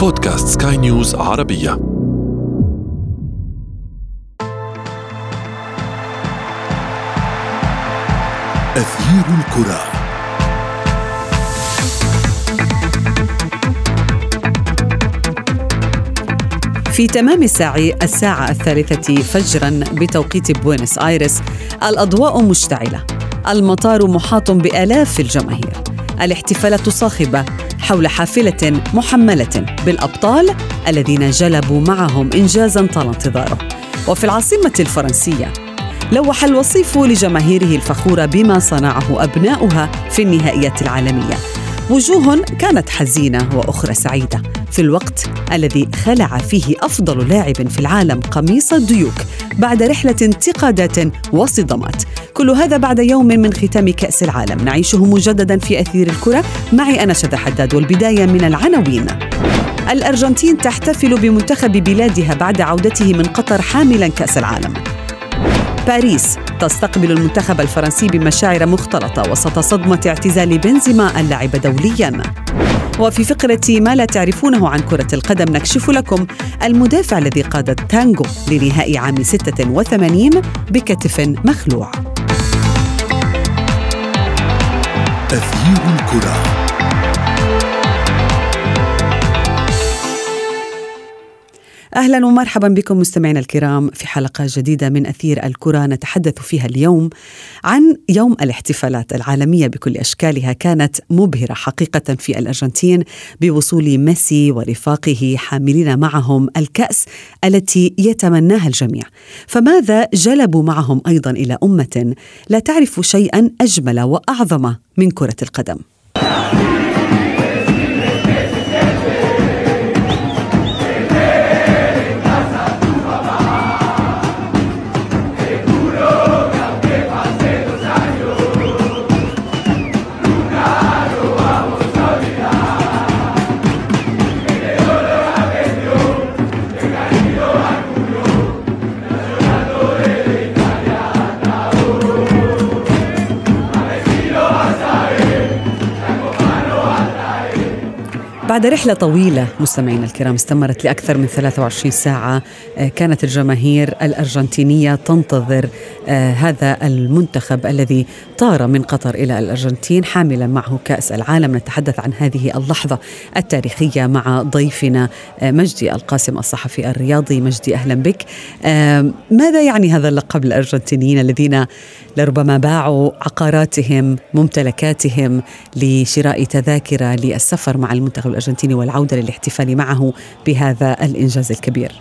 بودكاست سكاي نيوز عربية. أثير الكرة. في تمام الساعة الساعة الثالثة فجرا بتوقيت بوينس آيرس الأضواء مشتعلة المطار محاط بآلاف الجماهير الاحتفالات صاخبة حول حافلة محملة بالأبطال الذين جلبوا معهم إنجازا طال انتظاره. وفي العاصمة الفرنسية لوح الوصيف لجماهيره الفخورة بما صنعه أبناؤها في النهائيات العالمية. وجوه كانت حزينة وأخرى سعيدة في الوقت الذي خلع فيه أفضل لاعب في العالم قميص الديوك بعد رحلة انتقادات وصدمات. كل هذا بعد يوم من ختام كأس العالم. نعيشه مجددا في أثير الكرة. معي أنا شذى حداد والبداية من العناوين. الأرجنتين تحتفل بمنتخب بلادها بعد عودته من قطر حاملا كأس العالم. باريس تستقبل المنتخب الفرنسي بمشاعر مختلطة وسط صدمة اعتزال بنزيما اللعب دوليا. وفي فقرة ما لا تعرفونه عن كرة القدم نكشف لكم المدافع الذي قاد التانجو لنهائي عام 86 بكتف مخلوع. تغيير الكرة. أهلا ومرحبا بكم مستمعينا الكرام في حلقة جديدة من أثير الكرة نتحدث فيها اليوم عن يوم الاحتفالات العالمية بكل أشكالها. كانت مبهرة حقيقة في الأرجنتين بوصول ميسي ورفاقه حاملين معهم الكأس التي يتمناها الجميع. فماذا جلبوا معهم أيضا إلى أمة لا تعرف شيئا أجمل وأعظم من كرة القدم؟ بعد رحلة طويلة مستمعينا الكرام استمرت لأكثر من 23 ساعة. آه، كانت الجماهير الأرجنتينية تنتظر آه، هذا المنتخب الذي طار من قطر إلى الأرجنتين حاملا معه كأس العالم. نتحدث عن هذه اللحظة التاريخية مع ضيفنا آه، مجدي القاسم الصحفي الرياضي. مجدي أهلا بك. ماذا يعني هذا اللقب للأرجنتينيين الذين لربما باعوا عقاراتهم ممتلكاتهم لشراء تذاكر للسفر مع المنتخب الأرجنتيني والعودة للاحتفال معه بهذا الإنجاز الكبير.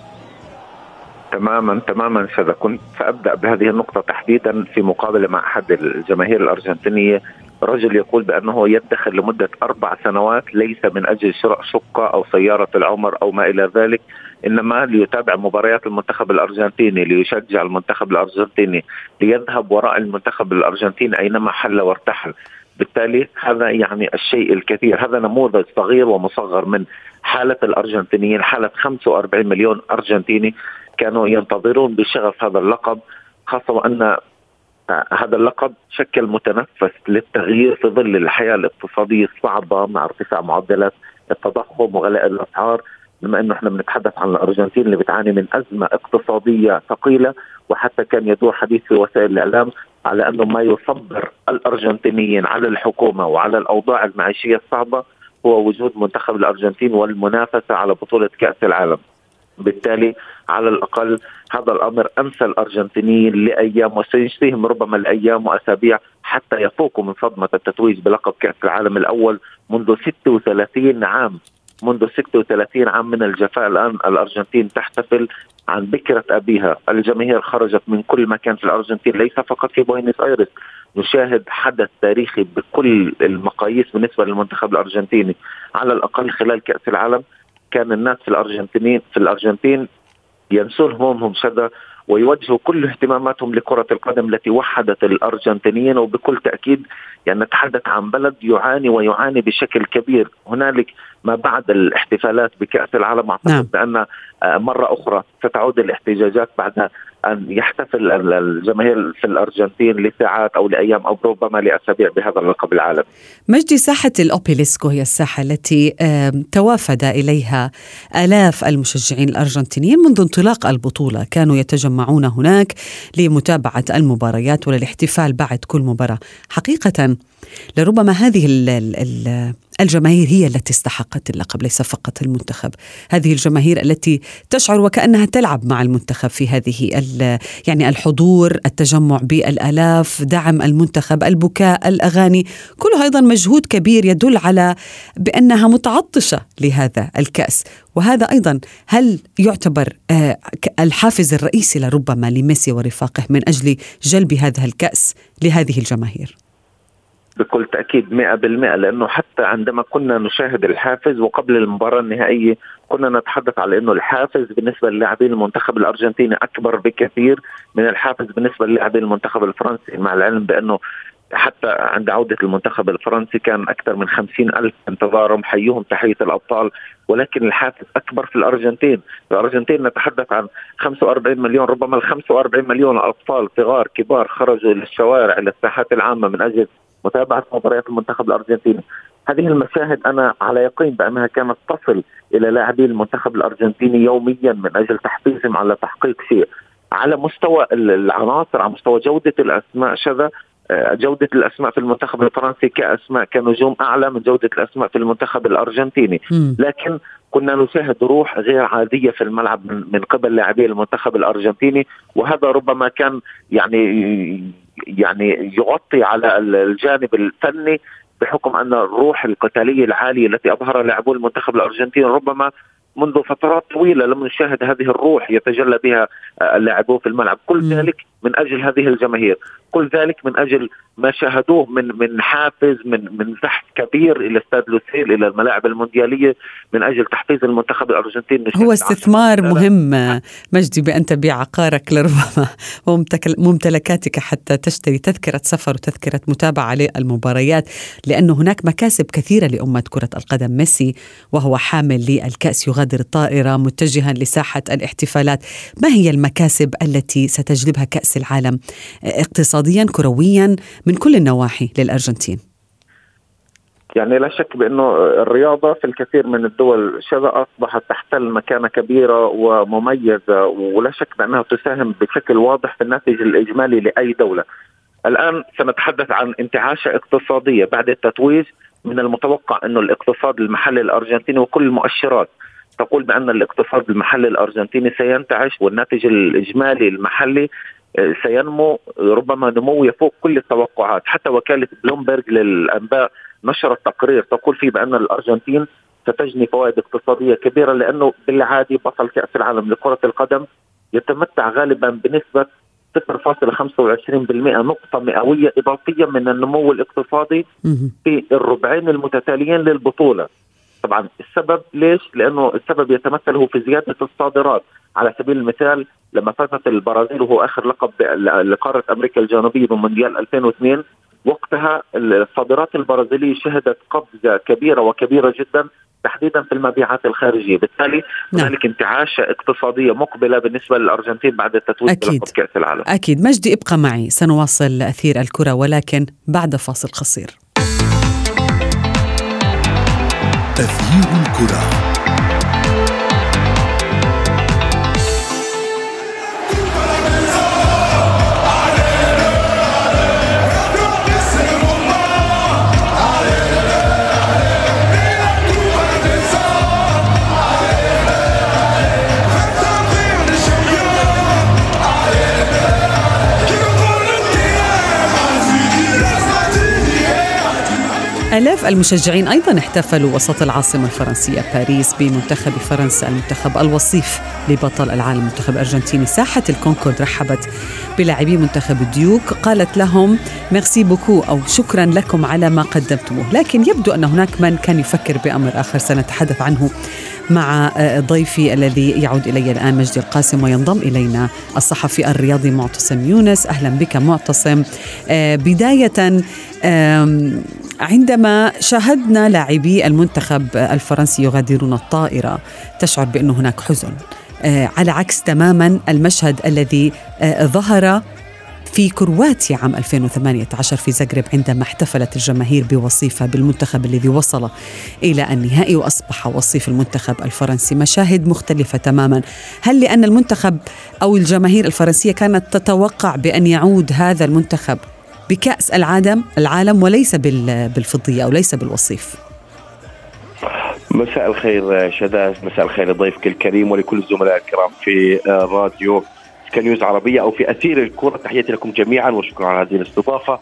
تماما تماما شذا كنت سأبدأ بهذه النقطة تحديدا في مقابلة مع أحد الجماهير الارجنتينيه رجل يقول بأنه يدخر لمدة أربع سنوات ليس من أجل شراء شقة أو سيارة العمر أو ما إلى ذلك إنما ليتابع مباريات المنتخب الأرجنتيني ليشجع المنتخب الأرجنتيني ليذهب وراء المنتخب الأرجنتيني أينما حل وارتحل. بالتالي هذا يعني الشيء الكثير. هذا نموذج صغير ومصغر من حالة الأرجنتينيين حالة 45 مليون أرجنتيني كانوا ينتظرون بشغف هذا اللقب خاصة وأن هذا اللقب شكل متنفس للتغيير في ظل الحياة الاقتصادية الصعبة مع ارتفاع معدلات التضخم وغلاء الأسعار. بما إنه إحنا بنتحدث عن الأرجنتين اللي بتعاني من أزمة اقتصادية ثقيلة وحتى كان يدور حديث في وسائل الإعلام على أنه ما يصبر الأرجنتينيين على الحكومة وعلى الأوضاع المعيشية الصعبة هو وجود منتخب الأرجنتين والمنافسة على بطولة كأس العالم. بالتالي على الأقل هذا الأمر أنسى الأرجنتينيين لأيام وسيجزيهم ربما الأيام وأسابيع حتى يفوقوا من صدمة التتويج بلقب كأس العالم الأول منذ 36 عام منذ 36 عام من الجفاء. الآن الأرجنتين تحتفل عن بكرة أبيها. الجماهير خرجت من كل مكان في الأرجنتين ليس فقط في بوينس آيرس. نشاهد حدث تاريخي بكل المقاييس بالنسبة للمنتخب الأرجنتيني. على الأقل خلال كأس العالم كان الناس في الأرجنتين في الأرجنتين ينسون همومهم شذا ويوجهوا كل اهتماماتهم لكرة القدم التي وحدت الأرجنتينيين وبكل تأكيد يعني نتحدث عن بلد يعاني ويعاني بشكل كبير هنالك ما بعد الاحتفالات بكأس العالم أعتقد نعم. بأن آه، مرة أخرى ستعود الاحتجاجات بعد أن يحتفل الجماهير في الأرجنتين لساعات أو لأيام أو ربما لاسابيع بهذا اللقب العالمي. مجدي ساحة الأوبيليسكو هي الساحة التي توافد إليها آلاف المشجعين الأرجنتينيين منذ انطلاق البطولة، كانوا يتجمعون هناك لمتابعة المباريات وللاحتفال بعد كل مباراة. حقيقة لربما هذه ال ال الجماهير هي التي استحقت اللقب ليس فقط المنتخب. هذه الجماهير التي تشعر وكأنها تلعب مع المنتخب في هذه يعني الحضور التجمع بالآلاف دعم المنتخب البكاء الأغاني. كله أيضا مجهود كبير يدل على بأنها متعطشة لهذا الكأس. وهذا أيضا هل يعتبر آه، الحافز الرئيسي لربما لميسي ورفاقه من أجل جلب هذا الكأس لهذه الجماهير؟ بكل تأكيد 100% لأنه حتى عندما كنا نشاهد الحافز وقبل المباراة النهائية كنا نتحدث على أنه الحافز بالنسبة للاعبين المنتخب الأرجنتيني أكبر بكثير من الحافز بالنسبة للاعبين المنتخب الفرنسي مع العلم بأنه حتى عند عودة المنتخب الفرنسي كان أكثر من خمسين ألف انتظارهم حيهم تحية الأبطال ولكن الحافز أكبر في الأرجنتين. الأرجنتين نتحدث عن 45 مليون ربما ال 45 مليون أطفال صغار كبار خرجوا للشوارع إلى الساحات العامة من أجل متابعة مباريات المنتخب الأرجنتيني. هذه المشاهد أنا على يقين بأنها كانت تصل إلى لاعبي المنتخب الأرجنتيني يوميا من أجل تحفيزهم على تحقيق شيء. على مستوى العناصر على مستوى جودة الأسماء شذا آه، جودة الأسماء في المنتخب الفرنسي كأسماء كنجوم أعلى من جودة الأسماء في المنتخب الأرجنتيني. لكن كنا نشاهد روح غير عادية في الملعب من قبل لاعبي المنتخب الأرجنتيني. وهذا ربما كان يعني يعني يغطي على الجانب الفني بحكم أن الروح القتالية العالية التي اظهرها لاعبو المنتخب الارجنتيني ربما منذ فترات طويلة لم نشاهد هذه الروح يتجلى بها اللاعبون في الملعب، كل ذلك من أجل هذه الجماهير، كل ذلك من أجل ما شاهدوه من من حافز من من زحف كبير إلى استاد لوسيل إلى الملاعب المونديالية من أجل تحفيز المنتخب الأرجنتيني هو استثمار مهم مجدي بأن تبيع عقارك لربما. وممتلكاتك حتى تشتري تذكرة سفر وتذكرة متابعة للمباريات لأنه هناك مكاسب كثيرة لأمة كرة القدم. ميسي وهو حامل للكأس يغادر الطائرة متجها لساحة الاحتفالات. ما هي المكاسب التي ستجلبها كأس العالم اقتصاديا كرويا من كل النواحي للأرجنتين يعني لا شك بأنه الرياضة في الكثير من الدول شذا أصبحت تحتل مكانة كبيرة ومميزة ولا شك بأنها تساهم بشكل واضح في الناتج الإجمالي لأي دولة. الآن سنتحدث عن انتعاشه اقتصادية بعد التتويج من المتوقع انه الاقتصاد المحلي الأرجنتيني وكل المؤشرات تقول بأن الاقتصاد المحلي الأرجنتيني سينتعش والناتج الإجمالي المحلي سينمو ربما نمو يفوق كل التوقعات. حتى وكالة بلومبرج للأنباء نشرت تقرير تقول فيه بأن الأرجنتين ستجني فوائد اقتصادية كبيرة لأنه بالعادي بطل كأس العالم لكرة القدم يتمتع غالبا بنسبة 0.25% نقطة مئوية إضافية من النمو الاقتصادي في الربعين المتتاليين للبطولة. طبعا السبب ليش؟ لأنه السبب يتمثل هو في زيادة الصادرات على سبيل المثال لما فازت البرازيل وهو آخر لقب لقارة أمريكا الجنوبية بمونديال 2002 وقتها الصادرات البرازيلية شهدت قفزه كبيرة وكبيرة جدا تحديدا في المبيعات الخارجية، بالتالي نعم. هنالك انتعاشة اقتصادية مقبلة بالنسبة للأرجنتين بعد التتويج أكيد. بلقب كأس العالم. أكيد، مجدي ابقى معي، سنواصل أثير الكرة ولكن بعد فاصل قصير. تغيير الكرة. آلاف المشجعين أيضا احتفلوا وسط العاصمة الفرنسية باريس بمنتخب فرنسا المنتخب الوصيف لبطل العالم المنتخب الأرجنتيني. ساحة الكونكورد رحبت بلاعبي منتخب الديوك قالت لهم merci beaucoup أو شكرا لكم على ما قدمتموه لكن يبدو أن هناك من كان يفكر بأمر آخر سنتحدث عنه مع ضيفي الذي يعود إلي الآن مجدي القاسم وينضم إلينا الصحفي الرياضي معتصم يونس. أهلا بك معتصم. آه، بداية عندما شاهدنا لاعبي المنتخب الفرنسي يغادرون الطائرة تشعر بأن هناك حزن. على عكس تماما المشهد الذي ظهر في كرواتيا عام 2018 في زغرب عندما احتفلت الجماهير بوصيفها بالمنتخب الذي وصل إلى النهائي وأصبح وصيف المنتخب الفرنسي. مشاهد مختلفة تماما. هل لأن المنتخب أو الجماهير الفرنسية كانت تتوقع بأن يعود هذا المنتخب؟ بكأس العالم العالم وليس بالفضية أو ليس بالوصيف. مساء الخير شداس مساء الخير لضيفك الكريم ولكل الزملاء الكرام في راديو كنيوز عربية أو في أثير الكرة. تحياتي لكم جميعا وشكرا على هذه الاستضافة.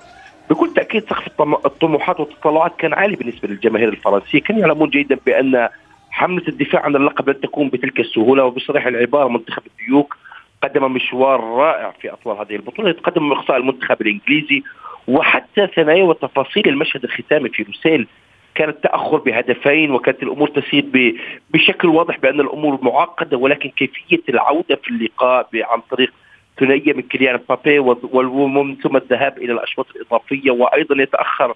بكل تأكيد سقف الطموحات والتطلعات كان عالي بالنسبة للجماهير الفرنسية. كانوا يعلمون جيدا بأن حملة الدفاع عن اللقب لن تكون بتلك السهولة وبصريح العبارة منتخب الديوك قدم مشوار رائع في أطوال هذه البطولة يتقدم من إقصاء المنتخب الإنجليزي وحتى ثنايا وتفاصيل المشهد الختامي في روسيل. كان التأخر بهدفين وكانت الأمور تسير بشكل واضح بأن الأمور معقدة ولكن كيفية العودة في اللقاء عن طريق ثنائية من كيليان بابي ومن ثم الذهاب إلى الأشواط الإضافية وأيضا يتأخر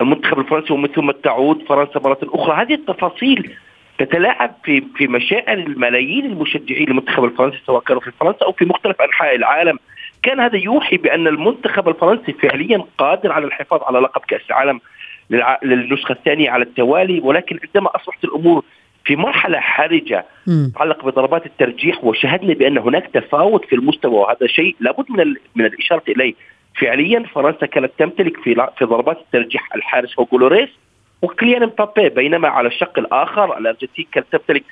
المنتخب الفرنسي ومن ثم تعود فرنسا مرة أخرى. هذه التفاصيل تتلاعب في في مشاعر الملايين المشجعين للمنتخب الفرنسي سواء كانوا في فرنسا أو في مختلف أنحاء العالم. كان هذا يوحي بأن المنتخب الفرنسي فعليا قادر على الحفاظ على لقب كأس العالم للنسخة الثانية على التوالي ولكن عندما أصبحت الأمور في مرحلة حرجة تتعلق بضربات الترجيح وشهدنا بأن هناك تفاوت في المستوى وهذا شيء لابد من من الإشارة إليه. فعليا فرنسا كانت تمتلك في في ضربات الترجيح الحارس هوجو لوريس وكيليان مبابي بينما على الشق الآخر الأرجنتين كانت تمتلك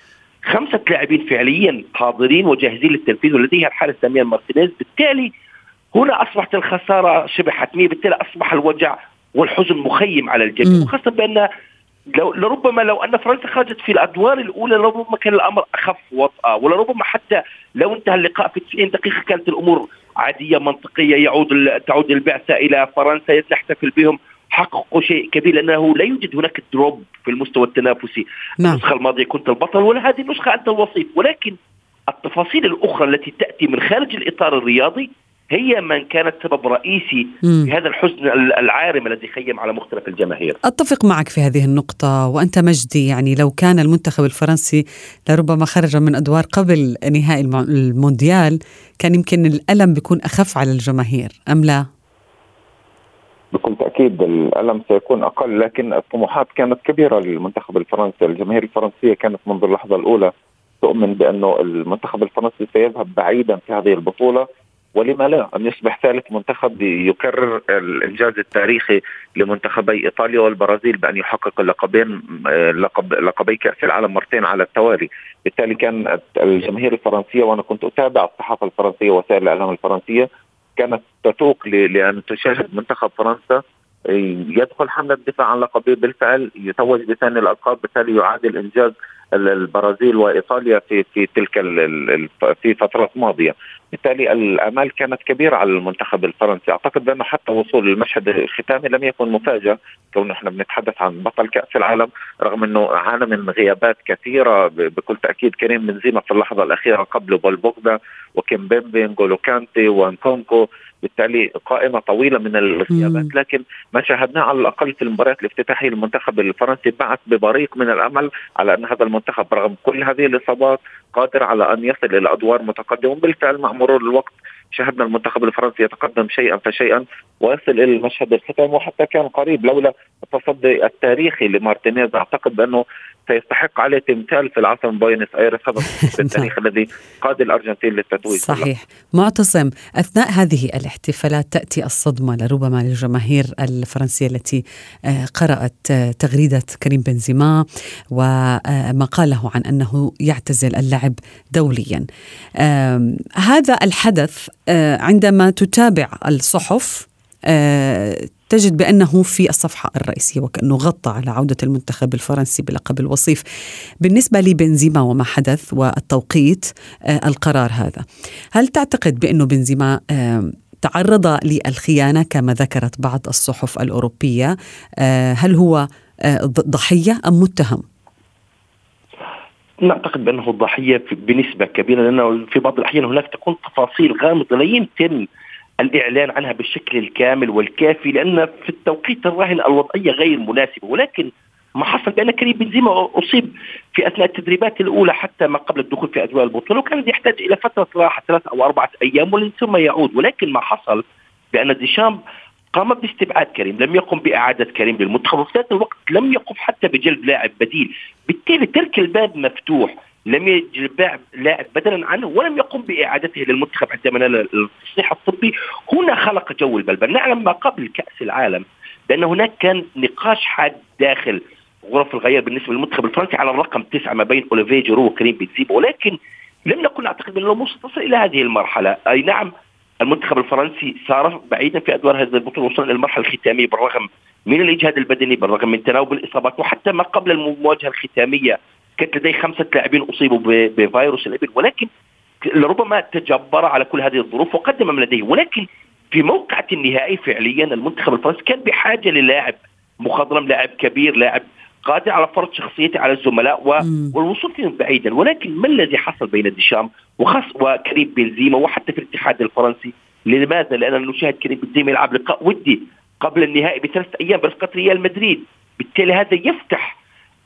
خمسة لاعبين فعليا حاضرين وجاهزين للتنفيذ ولديها الحارس داميان مارتينيز. بالتالي هنا أصبحت الخسارة شبه حتمية بالتالي أصبح الوجع والحزن مخيم على الجميع. وخاصة بأن لو لربما لو أن فرنسا خرجت في الأدوار الأولى لربما كان الأمر أخف وطأة ولربما حتى لو انتهى اللقاء في 90 دقيقة كانت الأمور عادية منطقية يعود تعود البعثة إلى فرنسا نحتفل بهم حققوا شيء كبير لأنه لا يوجد هناك دروب في المستوى التنافسي نعم. النسخة الماضية كنت البطل ولا هذه النسخة أنت الوصيف ولكن التفاصيل الأخرى التي تأتي من خارج الإطار الرياضي هي من كانت سبب رئيسي في هذا الحزن العارم الذي خيم على مختلف الجماهير أتفق معك في هذه النقطة وأنت مجدي يعني لو كان المنتخب الفرنسي لربما خرج من أدوار قبل نهائي المونديال كان يمكن الألم بيكون أخف على الجماهير أم لا؟ بكل تأكيد الألم سيكون أقل لكن الطموحات كانت كبيرة للمنتخب الفرنسي. الجماهير الفرنسية كانت منذ اللحظة الأولى تؤمن بأنه المنتخب الفرنسي سيذهب بعيدا في هذه البطولة. ولما لا أن يصبح ثالث منتخب يكرر الإنجاز التاريخي لمنتخبي إيطاليا والبرازيل بأن يحقق اللقبين لقب لقبي كأس العالم مرتين على التوالي، بالتالي كان الجماهير الفرنسية وأنا كنت أتابع الصحافة الفرنسية ووسائل الإعلام الفرنسية كانت تتوق لأن تشاهد منتخب فرنسا يدخل حملة الدفاع عن لقبه بالفعل يتوج بثاني الألقاب بالتالي يعادل إنجاز البرازيل وإيطاليا في في تلك في فترات ماضية، بالتالي الأمال كانت كبيرة على المنتخب الفرنسي، أعتقد بانه حتى وصول المشهد الختامي لم يكن مفاجأة كون إحنا بنتحدث عن بطل كأس العالم رغم إنه عانى من غيابات كثيرة بكل تأكيد كريم بنزيما في اللحظة الأخيرة قبله بول وكيمبيمبي نجولو كانتي ونكونكو بالتالي قائمة طويلة من الغيابات. لكن ما شاهدناه على الأقل في المباريات الافتتاحية للمنتخب الفرنسي بعث ببريق من الأمل على أن هذا المنتخب رغم كل هذه الإصابات قادر على أن يصل إلى أدوار متقدمة. بالفعل مع مرور الوقت شاهدنا المنتخب الفرنسي يتقدم شيئا فشيئا ويصل إلى المشهد الختام وحتى كان قريب لولا التصدي التاريخي لمارتينيز. أعتقد بأنه سيستحق عليه تمثال في العاصمة بوينس أيرس هذا التاريخ الذي قاد الأرجنتين للتتويج. صحيح. معتصم أثناء هذه الاحتفالات تأتي الصدمة لربما للجماهير الفرنسية التي آه، قرأت آه، تغريدة كريم بنزيما وما قاله عن أنه يعتزل اللعب دوليا. هذا الحدث آه، عندما تتابع الصحف تجد بأنه في الصفحة الرئيسية وكأنه غطى على عودة المنتخب الفرنسي بلقب الوصيف بالنسبة لبنزيما وما حدث والتوقيت آه، القرار هذا. هل تعتقد بأنه بنزيما آه، تعرض للخيانة كما ذكرت بعض الصحف الأوروبية؟ آه، هل هو ضحية أم متهم؟ نعتقد بأنه ضحية بنسبة كبيرة لأنه في بعض الأحيان هناك تكون تفاصيل غامضة لا يمكن الإعلان عنها بالشكل الكامل والكافي لأن في التوقيت الراهن الوضعية غير مناسبة. ولكن ما حصل بأن كريم بنزيما أصيب في أثناء التدريبات الأولى حتى ما قبل الدخول في أجواء البطولة وكان يحتاج إلى فترة راحة ثلاث أو أربعة أيام ومن ثم يعود. ولكن ما حصل بأن ديشامب قام باستبعاد كريم لم يقم بإعادة كريم للمنتخب وفي ذات الوقت لم يقم حتى بجلب لاعب بديل. بالتالي ترك الباب مفتوح. لم يجلب لاعب بدلا عنه ولم يقم بإعادته للمنتخب عندما نال التصريح الطبي. هنا خلق جو البلبلة. نعلم ما قبل كأس العالم بأن هناك كان نقاش حاد داخل غرف الغيار بالنسبة للمنتخب الفرنسي على الرقم تسعة ما بين اوليفيه جيرو وكريم بنزيما. ولكن لم نكن نعتقد أن الأمور ستصل إلى هذه المرحلة. أي نعم المنتخب الفرنسي سار بعيدا في أدوار هذه البطولة وصل إلى المرحلة الختامية بالرغم من الاجهاد البدني بالرغم من تناوب الإصابات وحتى ما قبل المواجهة الختامية كانت لديه خمسة لاعبين أصيبوا بفيروس الإبل ولكن لربما تجبر على كل هذه الظروف وقدم ما لديه. ولكن في موقعة النهائي فعليا المنتخب الفرنسي كان بحاجة للاعب مخضرم لاعب كبير لاعب قادر على فرض شخصيته على الزملاء والوصول فيهم بعيدا. ولكن ما الذي حصل بين ديشام وخاص وكريم بنزيما وحتى في الاتحاد الفرنسي؟ لماذا؟ لأننا نشاهد كريم بنزيما يلعب لقاء ودي قبل النهائي بثلاث أيام برفقة ريال مدريد. بالتالي هذا يفتح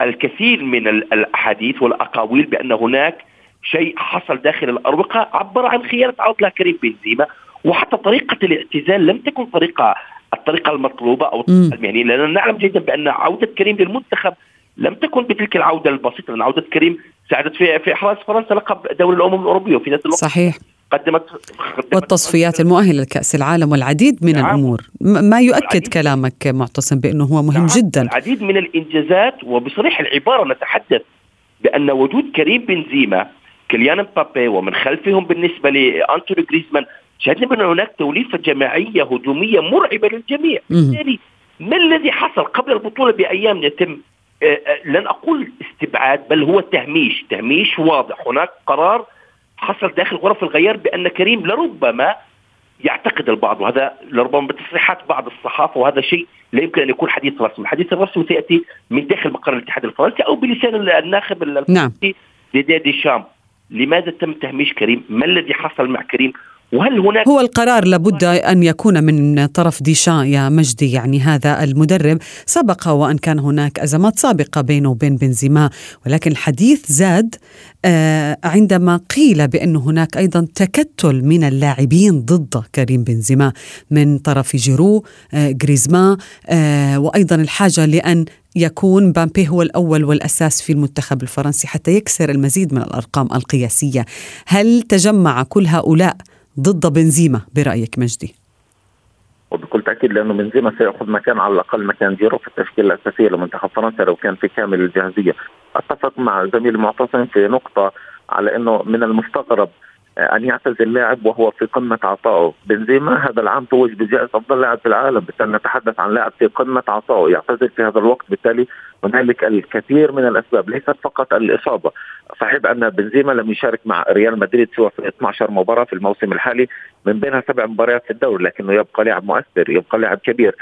الكثير من الأحاديث والأقاويل بأن هناك شيء حصل داخل الأروقة عبر عن خيانة عوض كريم بنزيما. وحتى طريقة الاعتزال لم تكن طريقه الطريقة المطلوبة أو المهنية. لأننا نعلم جيدا بأن عودة كريم للمنتخب لم تكن بتلك العودة البسيطة لأن عودة كريم ساعدت في في إحراز فرنسا لقب دوري الأمم الأوروبية. وفي نفس الوقت صحيح. قدمت, قدمت والتصفيات المؤهلة لكأس العالم والعديد من نعم. الأمور. ما يؤكد كلامك معتصم بأنه هو مهم نعم. جدا. العديد من الإنجازات وبصريح العبارة نتحدث بأن وجود كريم بنزيما كليان مبابي ومن خلفهم بالنسبة لأنتوني جريزمان شاهدنا بأن هناك توليفة جماعية هجومية مرعبة للجميع. بالتالي ما الذي حصل قبل البطولة بأيام يتم؟ آه، آه، لن أقول استبعاد بل هو تهميش. تهميش واضح. هناك قرار حصل داخل غرف الغيار بأن كريم لربما يعتقد البعض وهذا لربما بتصريحات بعض الصحافة وهذا شيء لا يمكن أن يكون حديث رسمي، الحديث الرسمي سيأتي من داخل مقر الاتحاد الفرنسي أو بلسان الناخب الفرنسي نعم. دي شام لماذا تم تهميش كريم؟ ما الذي حصل مع كريم؟ وهل هناك هو القرار لابد أن يكون من طرف ديشان يا مجدي يعني هذا المدرب سبق وأن كان هناك أزمات سابقة بينه وبين بنزيما ولكن الحديث زاد آه، عندما قيل بأن هناك أيضا تكتل من اللاعبين ضد كريم بنزيما من طرف جيرو آه، جريزمان آه، وأيضا الحاجة لأن يكون مبابي هو الأول والأساس في المنتخب الفرنسي حتى يكسر المزيد من الأرقام القياسية. هل تجمع كل هؤلاء ضد بنزيما برأيك مجدي؟ وبكل تأكيد لأنه بنزيما سيأخذ مكان على الأقل مكان جيرو في التشكيلة الأساسية لمنتخب فرنسا لو كان في كامل الجاهزية. أتفق مع زميل معتصم في نقطة على إنه من المستغرب أن يعتزل اللاعب وهو في قمة عطائه، بنزيما هذا العام توج بجائزة أفضل لاعب في العالم، بالتالي نتحدث عن لاعب في قمة عطائه، يعتزل في هذا الوقت بالتالي هنالك الكثير من الأسباب ليست فقط الإصابة، صحيح أن بنزيما لم يشارك مع ريال مدريد سوى في 12 مباراة في الموسم الحالي من بينها سبع مباريات في الدوري لكنه يبقى لاعب مؤثر، يبقى لاعب كبير.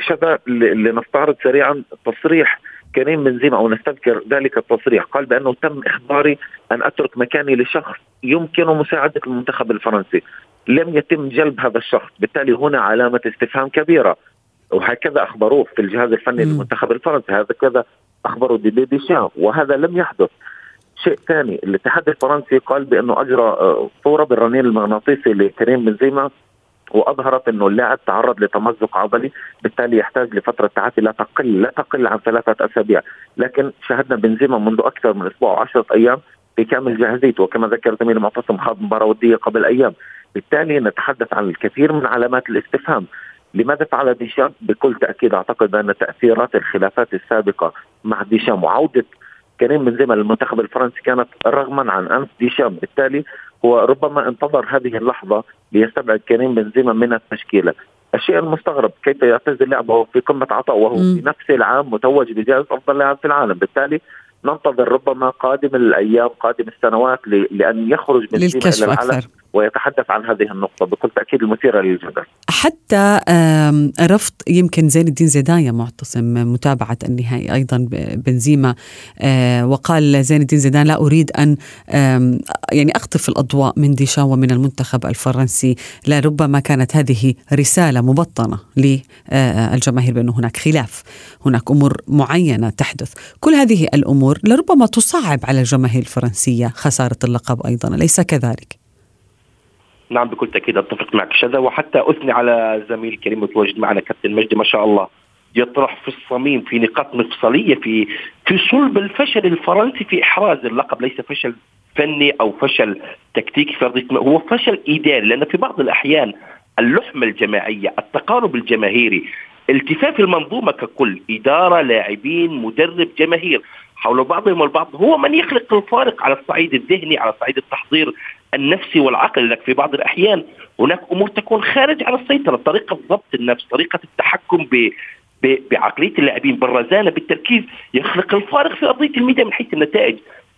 شذا لنستعرض سريعا تصريح كريم بنزيما أو نستذكر ذلك التصريح قال بأنه تم إخباري أن أترك مكاني لشخص يمكن مساعدة المنتخب الفرنسي. لم يتم جلب هذا الشخص بالتالي هنا علامة استفهام كبيرة. وهكذا أخبروه في الجهاز الفني للمنتخب الفرنسي. هكذا اخبروا دي ديشان وهذا لم يحدث. شيء ثاني الاتحاد الفرنسي قال بأنه أجرى آه، صورة بالرنين المغناطيسي لكريم بنزيما. وأظهرت إنه اللاعب تعرض لتمزق عضلي بالتالي يحتاج لفترة تعافي لا تقل لا تقل عن ثلاثة أسابيع. لكن شاهدنا بنزيما منذ أكثر من أسبوع وعشرة أيام في كامل جاهزيته وكما ذكر زميلي معتصم خاض مباراة ودية قبل أيام. بالتالي نتحدث عن الكثير من علامات الاستفهام. لماذا فعل ديشام؟ بكل تأكيد أعتقد ان تأثيرات الخلافات السابقة مع ديشام وعودة كريم بنزيما للمنتخب الفرنسي كانت رغما عن انف ديشام. بالتالي هو ربما انتظر هذه اللحظة ليستبعد كريم بنزيما من التشكيلة. الشيء المستغرب كيف يعتزل وهو في قمة عطاء وهو في نفس العام متوج بجائزة أفضل لاعب في العالم. بالتالي ننتظر ربما قادم الأيام قادم السنوات لأن يخرج بنزيما إلى العالم. أكثر. ويتحدث عن هذه النقطة بكل تأكيد المثيرة للجدل. حتى رفض يمكن زين الدين زيدان يا معتصم متابعة النهائي أيضا بنزيما. آه، وقال زين الدين زيدان لا أريد أن يعني أخطف الأضواء من ديشان ومن المنتخب الفرنسي. لربما كانت هذه رسالة مبطنة للجماهير بأنه هناك خلاف هناك أمور معينة تحدث. كل هذه الأمور لربما تصعب على الجماهير الفرنسية خسارة اللقب أيضا أليس كذلك؟ نعم بكل تأكيد أتفق معك. شذا وحتى أثني على زميل الكريم المتواجد معنا كابتن مجدي ما شاء الله يطرح في الصميم في نقاط مفصلية في في صلب الفشل الفرنسي في إحراز اللقب ليس فشل فني أو فشل تكتيكي. في هو فشل اداري لأن في بعض الأحيان اللحمة الجماعية التقارب الجماهيري التفاف المنظومة ككل إدارة لاعبين مدرب جماهير حول بعضهم البعض هو من يخلق الفارق على الصعيد الذهني على صعيد التحضير النفسي والعقل لك في بعض الأحيان. هناك أمور تكون خارج على السيطرة. طريقة ضبط النفس طريقة التحكم ب بعقلية اللاعبين بالرزانة بالتركيز يخلق الفارق في أرضية الميدان من حيث النتائج.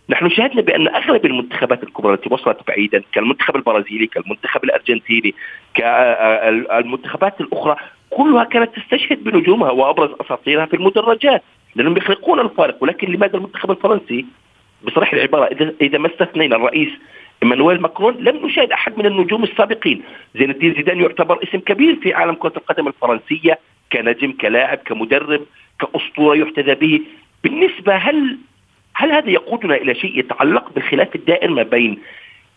نحن شاهدنا بأن أغلب المنتخبات الكبرى التي وصلت بعيدا كالمنتخب البرازيلي كالمنتخب الأرجنتيني كالمنتخبات الأخرى كلها كانت تستشهد بنجومها وأبرز أساطيرها في المدرجات لأنهم يخلقون الفارق. ولكن لماذا المنتخب الفرنسي؟ بصريح العبارة إذا إذا ما استثنينا الرئيس إيمانويل ماكرون لم نشاهد أحد من النجوم السابقين زين الدين زيدان يعتبر اسم كبير في عالم كرة القدم الفرنسية كنجم كلاعب كمدرب كأسطورة يحتذى به بالنسبة هل هل هذا يقودنا إلى شيء يتعلق بالخلاف الدائر ما بين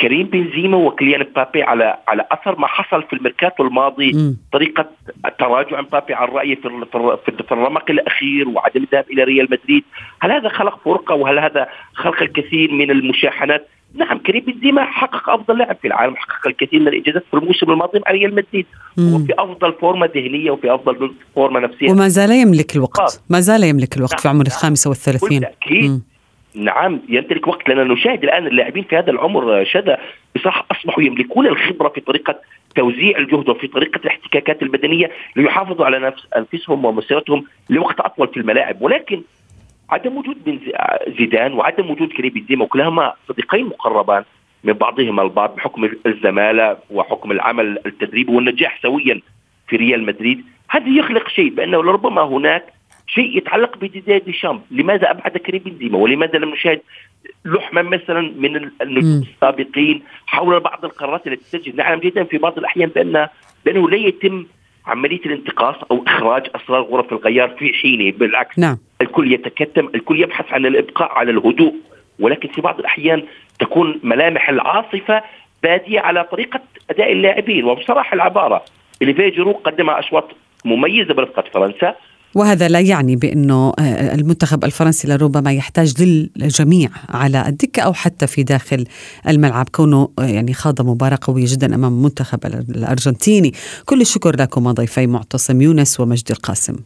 كريم بنزيما وكليان مبابي على على أثر ما حصل في الميركاتو الماضي م. طريقة تراجع مبابي عن رايه في في, في الرمق الأخير وعدم الذهاب إلى ريال مدريد، هل هذا خلق فرقة وهل هذا خلق الكثير من المشاحنات؟ نعم كريم بنزيما حقق أفضل لاعب في العالم حقق الكثير من الإنجازات في الموسم الماضي مع ريال مدريد. وفي أفضل فورمة ذهنية وفي أفضل فورمة نفسية. وما زال يملك الوقت. ما زال يملك الوقت نعم. في عمر الخامسه والثلاثين. بالتاكيد نعم يمتلك وقت لأننا نشاهد الآن اللاعبين في هذا العمر شذا بصراحة أصبحوا يملكون الخبرة في طريقة توزيع الجهد وفي طريقة الاحتكاكات المدنية ليحافظوا على نفس أنفسهم ومسيرتهم لوقت أطول في الملاعب. ولكن عدم وجود بن زيدان وعدم وجود كريم بنزيما وكلاهما صديقين مقربان من بعضهما البعض بحكم الزمالة وحكم العمل التدريبي والنجاح سويا في ريال مدريد. هذا يخلق شيء بأنه لربما هناك شيء يتعلق بديدي ديشامب لماذا أبعد كريم بنزيما؟ ولماذا لم نشاهد لحما مثلا من النجوم السابقين حول بعض القرارات التي تجد نعلم جدا في بعض الأحيان بان بأنه لا يتم عملية الانتقاص أو إخراج أسرار غرف الغيار في حينه بالعكس. نعم. الكل يتكتم الكل يبحث عن الإبقاء على الهدوء. ولكن في بعض الأحيان تكون ملامح العاصفة بادية على طريقة أداء اللاعبين. وبصراحة العبارة اللي جرو قدم أشواط مميزة برفقه فرنسا وهذا لا يعني بأنه آه، المنتخب الفرنسي لربما يحتاج للجميع على الدكة أو حتى في داخل الملعب. كونه آه، يعني خاض مباراة قوية جدا أمام المنتخب الأرجنتيني. كل الشكر لكم ضيفي معتصم يونس ومجدي القاسم.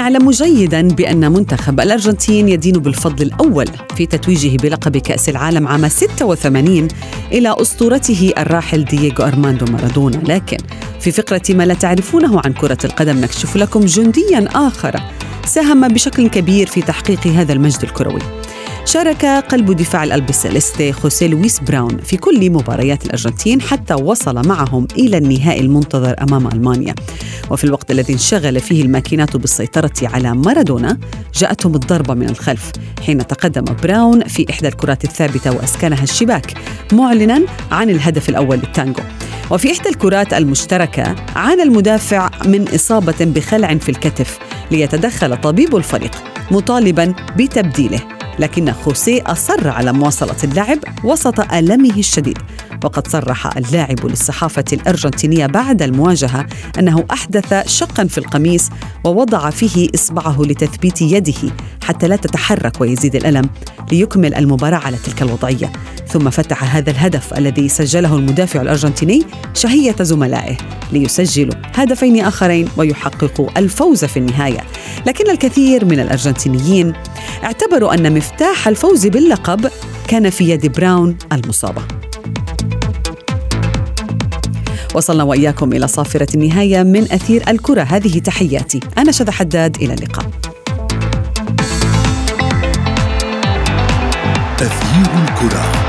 نعلم جيدا بأن منتخب الأرجنتين يدين بالفضل الأول في تتويجه بلقب كأس العالم عام 86 إلى أسطورته الراحل دييغو أرماندو مارادونا. لكن في فقرة ما لا تعرفونه عن كرة القدم نكشف لكم جنديا آخر. ساهم بشكل كبير في تحقيق هذا المجد الكروي. شارك قلب دفاع الألبيسيليستي خوسيه لويس براون في كل مباريات الأرجنتين حتى وصل معهم إلى النهائي المنتظر أمام ألمانيا. وفي الوقت الذي انشغل فيه الماكينات بالسيطرة على مارادونا جاءتهم الضربة من الخلف حين تقدم براون في إحدى الكرات الثابتة وأسكنها الشباك معلنا عن الهدف الأول للتانجو. وفي إحدى الكرات المشتركة عانى المدافع من إصابة بخلع في الكتف ليتدخل طبيب الفريق مطالبا بتبديله. لكن خوسيه أصر على مواصلة اللعب وسط ألمه الشديد. وقد صرح اللاعب للصحافة الأرجنتينية بعد المواجهة أنه أحدث شقا في القميص ووضع فيه إصبعه لتثبيت يده حتى لا تتحرك ويزيد الألم ليكمل المباراة على تلك الوضعية. ثم فتح هذا الهدف الذي سجله المدافع الأرجنتيني شهية زملائه ليسجلوا هدفين آخرين ويحققوا الفوز في النهاية. لكن الكثير من الأرجنتينيين اعتبروا أن مفتاح الفوز باللقب كان في يد براون المصابة. وصلنا وإياكم إلى صافرة النهاية من أثير الكرة. هذه تحياتي. أنا شذى حداد. إلى اللقاء. أثير الكرة.